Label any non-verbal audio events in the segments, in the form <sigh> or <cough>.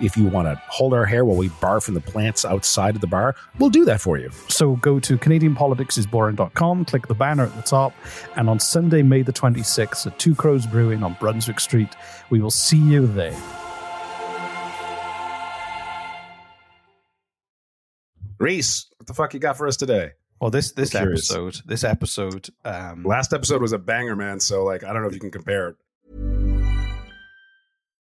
If you want to hold our hair while we barf from the plants outside of the bar, we'll do that for you. So go to CanadianPoliticsIsBoring.com, click the banner at the top, and on Sunday, May the 26th at Two Crows Brewing on Brunswick Street, we will see you there. Reese, what the fuck you got for us today? Well, this this episode, this episode, um, Last episode was a banger, man. So, like, I don't know if you can compare it.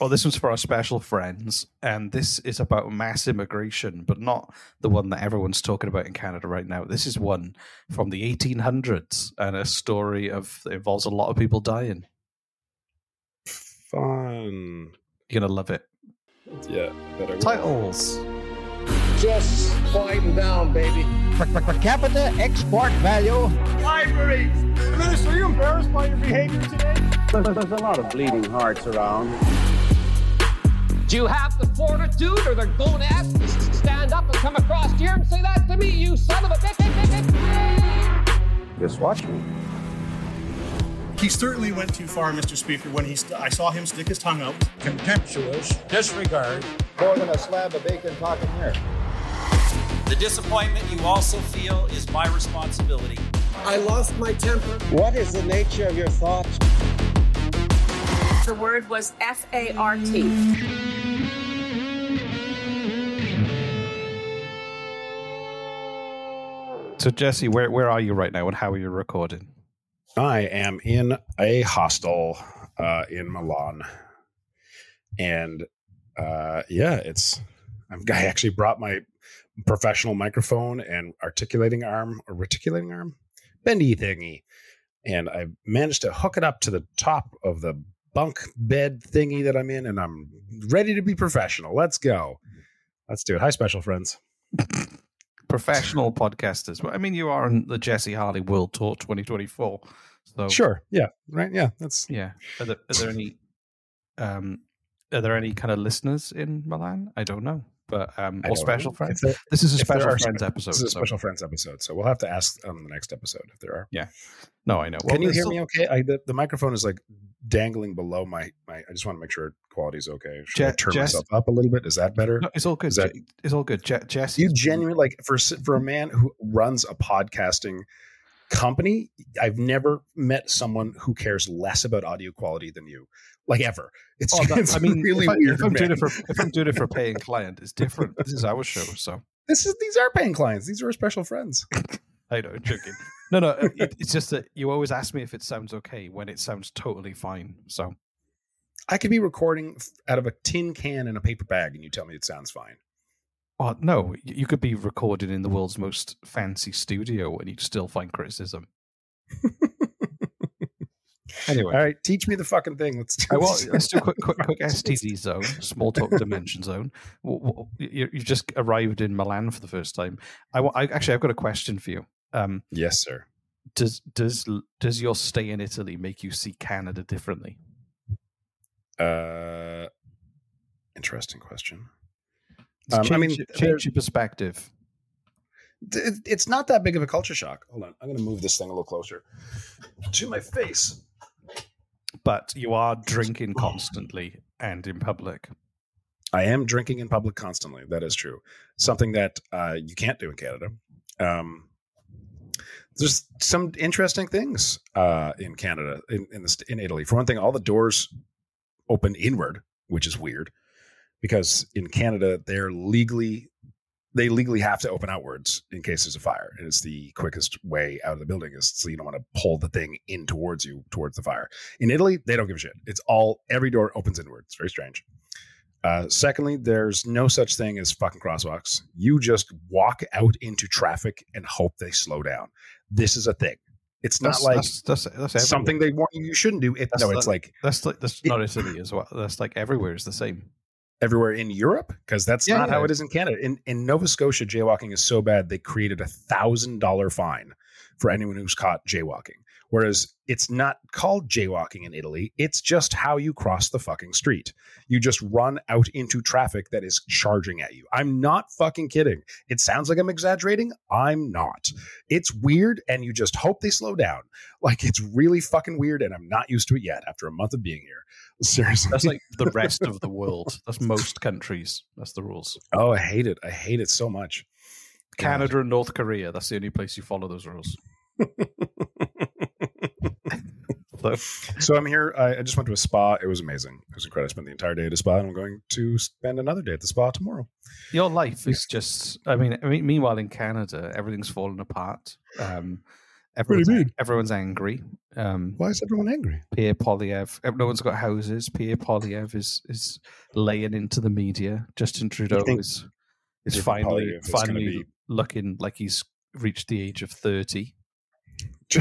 Well, this one's for our special friends, and this is about mass immigration, but not the one that everyone's talking about in Canada right now. This is one from the 1800s and a story of that involves a lot of people dying. Fun. You're gonna love it. Yeah, better. Titles. Just quieten down, baby. Per, per, per capita export value. Libraries! Minister, are you embarrassed by your behavior today? There's, there's a lot of bleeding hearts around. Do you have the fortitude or the gonads to stand up and come across here and say that to me, you son of a bitch? Just watch me. He certainly went too far, Mr. Speaker, when he st- I saw him stick his tongue out. Contemptuous disregard. More than a slab of bacon talking here. The disappointment you also feel is my responsibility. I lost my temper. What is the nature of your thoughts? The word was F A R T. So, Jesse, where where are you right now, and how are you recording? I am in a hostel uh, in Milan, and uh, yeah, it's I've, I actually brought my professional microphone and articulating arm or reticulating arm, bendy thingy, and I managed to hook it up to the top of the bunk bed thingy that I'm in, and I'm ready to be professional. Let's go. Let's do it. Hi, special friends. <laughs> Professional podcasters. Well, I mean, you are in the Jesse Harley World Tour 2024. So Sure. Yeah. Right. Yeah. That's yeah. Are there, are there any um are there any kind of listeners in Milan? I don't know, but um or special know. friends. There- This is a special friends episode. This is a so- special friends episode, so we'll have to ask on the next episode if there are. Yeah. No, I know. Can you hear still- me okay? I, the, the microphone is like dangling below my, my. I just want to make sure quality is okay. Should I turn Jess- myself up a little bit? Is that better? No, it's all good. That- Je- it's all good. Je- Jesse, you genuinely like for for a man who runs a podcasting company i've never met someone who cares less about audio quality than you like ever it's, Oh, <laughs> that- it's I mean, really if, I, weird if I'm doing it for if I'm doing it for a paying client, it's different. This is our show, so this is these are paying clients these are our special friends <laughs> I know, joking. No, no, it, it's just that you always ask me if it sounds okay when it sounds totally fine. So i could be recording out of a tin can in a paper bag and you tell me it sounds fine Well, no, you could be recorded in the world's most fancy studio and you'd still find criticism. Anyway, all right, teach me the fucking thing. Let's do I will, this. let's do a quick, quick, <laughs> quick STD zone, small talk dimension zone. W- w- You, you just arrived in Milan for the first time. I, I actually, I've got a question for you. Um, yes, sir. does does does your stay in Italy make you see Canada differently? Uh, interesting question. Um, I change- mean, change your perspective. it's not that big of a culture shock. Hold on, I'm going to move this thing a little closer to my face. But you are drinking constantly and in public. I am drinking in public constantly. That is true. Something that uh, you can't do in Canada. Um, there's some interesting things uh, in Canada, in in, the, in Italy. For one thing, all the doors open inward, which is weird because in Canada they're legally they legally have to open outwards in case there's a fire, and it's the quickest way out of the building is so you don't want to pull the thing in towards you towards the fire. In Italy, they don't give a shit. It's all every door opens inward. It's very strange. Uh, secondly, there's no such thing as fucking crosswalks. You just walk out into traffic and hope they slow down. This is a thing. It's not That's- like that's, that's, that's something they want you shouldn't do. It, no, it's like that's like that's not Italy as well. That's like everywhere is the same. everywhere in Europe because that's Yeah, not how it is in Canada. In in Nova Scotia, jaywalking is so bad they created a thousand dollar fine for anyone who's caught jaywalking. Whereas it's not called jaywalking in Italy. It's just how you cross the fucking street. You just run out into traffic that is charging at you. I'm not fucking kidding. It sounds like I'm exaggerating. I'm not. It's weird and you just hope they slow down. Like it's really fucking weird and I'm not used to it yet after a month of being here. Seriously. That's like the <laughs> rest of the world. That's most countries. That's the rules. Oh, I hate it. I hate it so much. Canada and North Korea. That's the only place you follow those rules. <laughs> so, So I'm here. I, I just went to a spa. It was amazing. It was incredible. I spent the entire day at a spa, and I'm going to spend another day at the spa tomorrow. your life is just. I mean, I mean, meanwhile in Canada, everything's falling apart. Um, everyone's, do you mean? Everyone's angry. Um, Why is everyone angry? Pierre Poilievre. No one's got houses. Pierre Poilievre is is laying into the media. Justin Trudeau think- is is finally Poilievre is finally be- looking like he's reached the age of thirty. <laughs> <laughs>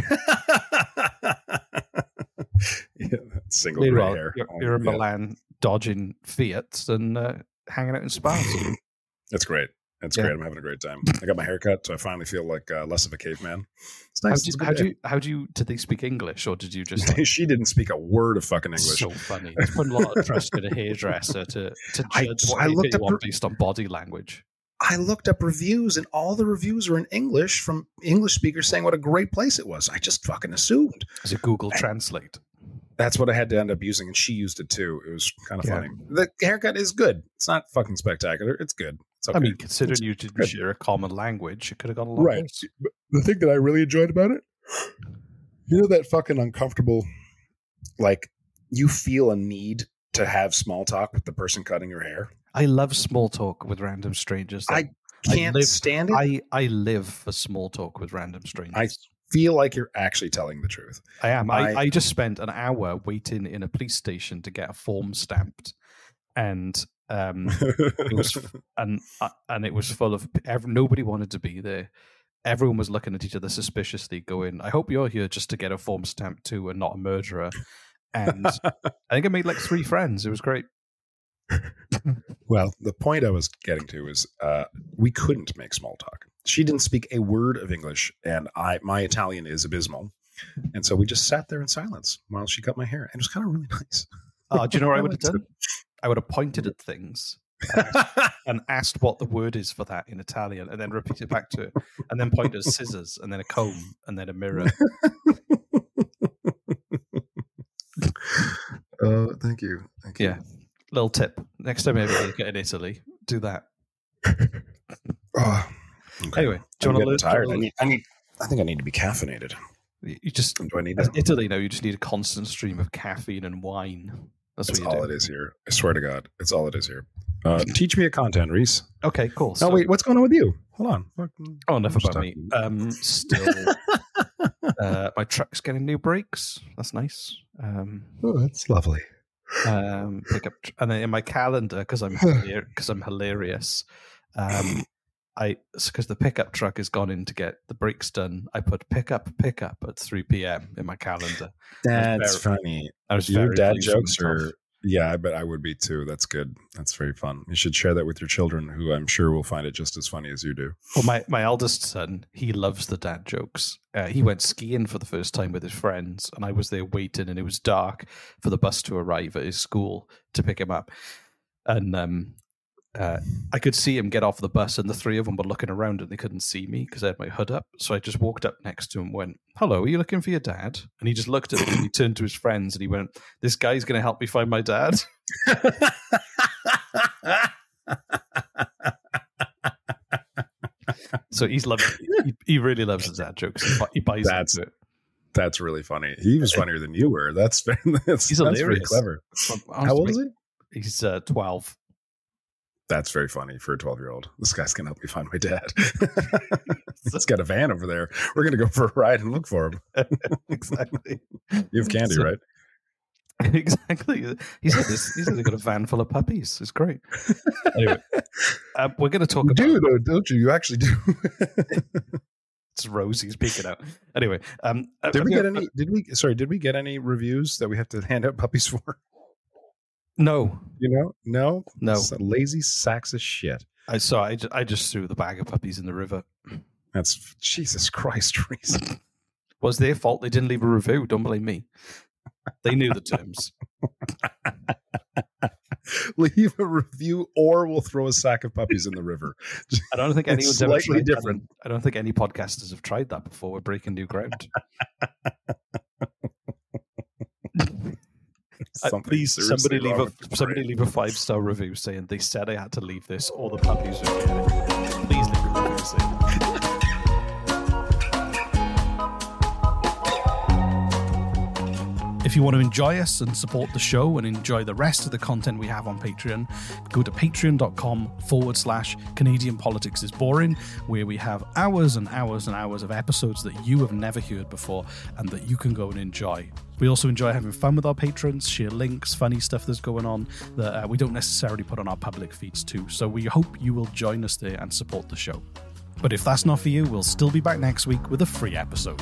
<laughs> yeah, single gray Meanwhile, hair. you're, Oh, you're in yeah. Milan dodging Fiats and uh, hanging out in spas. <clears throat> That's great. That's Yeah. great. I'm having a great time. I got my hair cut, so I finally feel like uh, less of a caveman. It's how nice. do, you, how do you how do you did they speak English or did you just <laughs> like, she didn't speak a word of fucking English. so funny? It's put a lot of trust in a hairdresser to to <laughs> I- judge what I they looked up want based on body language. I looked up reviews, and all the reviews were in English from English speakers saying what a great place it was. I just fucking assumed. Is it Google Translate? That's what I had to end up using, and she used it too. It was kind of Yeah. funny. The haircut is good. It's not fucking spectacular. It's good. It's okay. I mean, considering It's you didn't good. share a common language, it could have gone a lot right. worse. But the thing that I really enjoyed about it, you know, that fucking uncomfortable, like you feel a need to have small talk with the person cutting your hair. I love small talk with random strangers. though. I can't live- stand it. I, I live for small talk with random strangers. I feel like you're actually telling the truth. I am. I, I- just spent an hour waiting in a police station to get a form stamped, and um, it was <laughs> and uh, and it was full of ev- nobody wanted to be there. Everyone was looking at each other suspiciously, going, "I hope you're here just to get a form stamped too, and not a murderer." And I think I made like three friends. It was great. <laughs> Well, the point I was getting to is uh, we couldn't make small talk. She didn't speak a word of English, and I my Italian is abysmal, and so we just sat there in silence while she cut my hair, and it was kind of really <laughs> nice. Oh, do you know what I <laughs> would have done? I would have pointed at things <laughs> and asked what the word is for that in Italian, and then repeat it back to her, and then point at scissors, and then a comb, and then a mirror. Oh, thank you, thank you. Yeah. Little tip: next time you ever get in Italy, do that. Oh, okay. Anyway, do I'm you want to learn? tired. I need, I need. I think I need to be caffeinated. You just Do I need that? Italy now. You just need a constant stream of caffeine and wine. That's, That's what all do. it is here. I swear to God, it's all it is here. Uh, teach me a content, Reese. Okay, cool. No, So- wait, what's going on with you? Hold on. Oh, enough I'm about me. Um, still, <laughs> uh, my truck's getting new brakes. That's nice. Um, Oh, that's lovely. um, pick up, and then in my calendar because I'm <sighs> because I'm hilarious. Um, <laughs> I because the pickup truck has gone in to get the brakes done. I put pickup pickup at three p.m. in my calendar. That's very- funny. I was Your dad jokes are yeah, I bet I would be too. That's good. That's very fun. You should share that with your children, who I'm sure will find it just as funny as you do. Well, my, my eldest son, he loves the dad jokes. Uh, he went skiing for the first time with his friends, and I was there waiting, and it was dark for the bus to arrive at his school to pick him up. And um, uh, I could see him get off the bus, and the three of them were looking around, and they couldn't see me because I had my hood up. So I just walked up next to him, and went, "Hello, are you looking for your dad?" And he just looked at me, and he turned to his friends, and he went, "This guy's going to help me find my dad." <laughs> so he's loved. He, he really loves his dad jokes. He, buys That's into it. That's really funny. He was funnier than you were. That's <laughs> that's, He's that's very hilarious. clever. Honestly, How old is he? He's uh, twelve. That's very funny for a 12 year old. This guy's gonna help me find my dad. <laughs> He's got a van over there. We're gonna go for a ride and look for him. <laughs> exactly. <laughs> You have candy, So- right? exactly. He said this. He said they got a van full of puppies. It's great. Anyway, uh, we're going to talk You about. do though, don't you? You actually do. It's Rosie's peeking out. Anyway, um, uh, did we get any? Did we? Sorry, did we get any reviews that we have to hand out puppies for? No, You know, no, No. It's a lazy sacks of shit. I saw. I just, I just threw the bag of puppies in the river. That's Jesus Christ, <laughs> reason. Was their fault. They didn't leave a review. Don't blame me. They knew the terms. <laughs> Leave a review, or we'll throw a sack of puppies in the river. I don't think <laughs> anyone's ever slightly tried that. different. I don't think any podcasters have tried that before. We're breaking new ground. Uh, please, somebody leave a somebody leave a five star review saying they said I had to leave this, or the puppies are getting. Please leave a review saying. If you want to enjoy us and support the show and enjoy the rest of the content we have on Patreon, go to patreon.com forward slash Canadian Politics is Boring, where we have hours and hours and hours of episodes that you have never heard before and that you can go and enjoy. We also enjoy having fun with our patrons, share links, funny stuff that's going on that uh, we don't necessarily put on our public feeds too. So we hope you will join us there and support the show. But if that's not for you, we'll still be back next week with a free episode.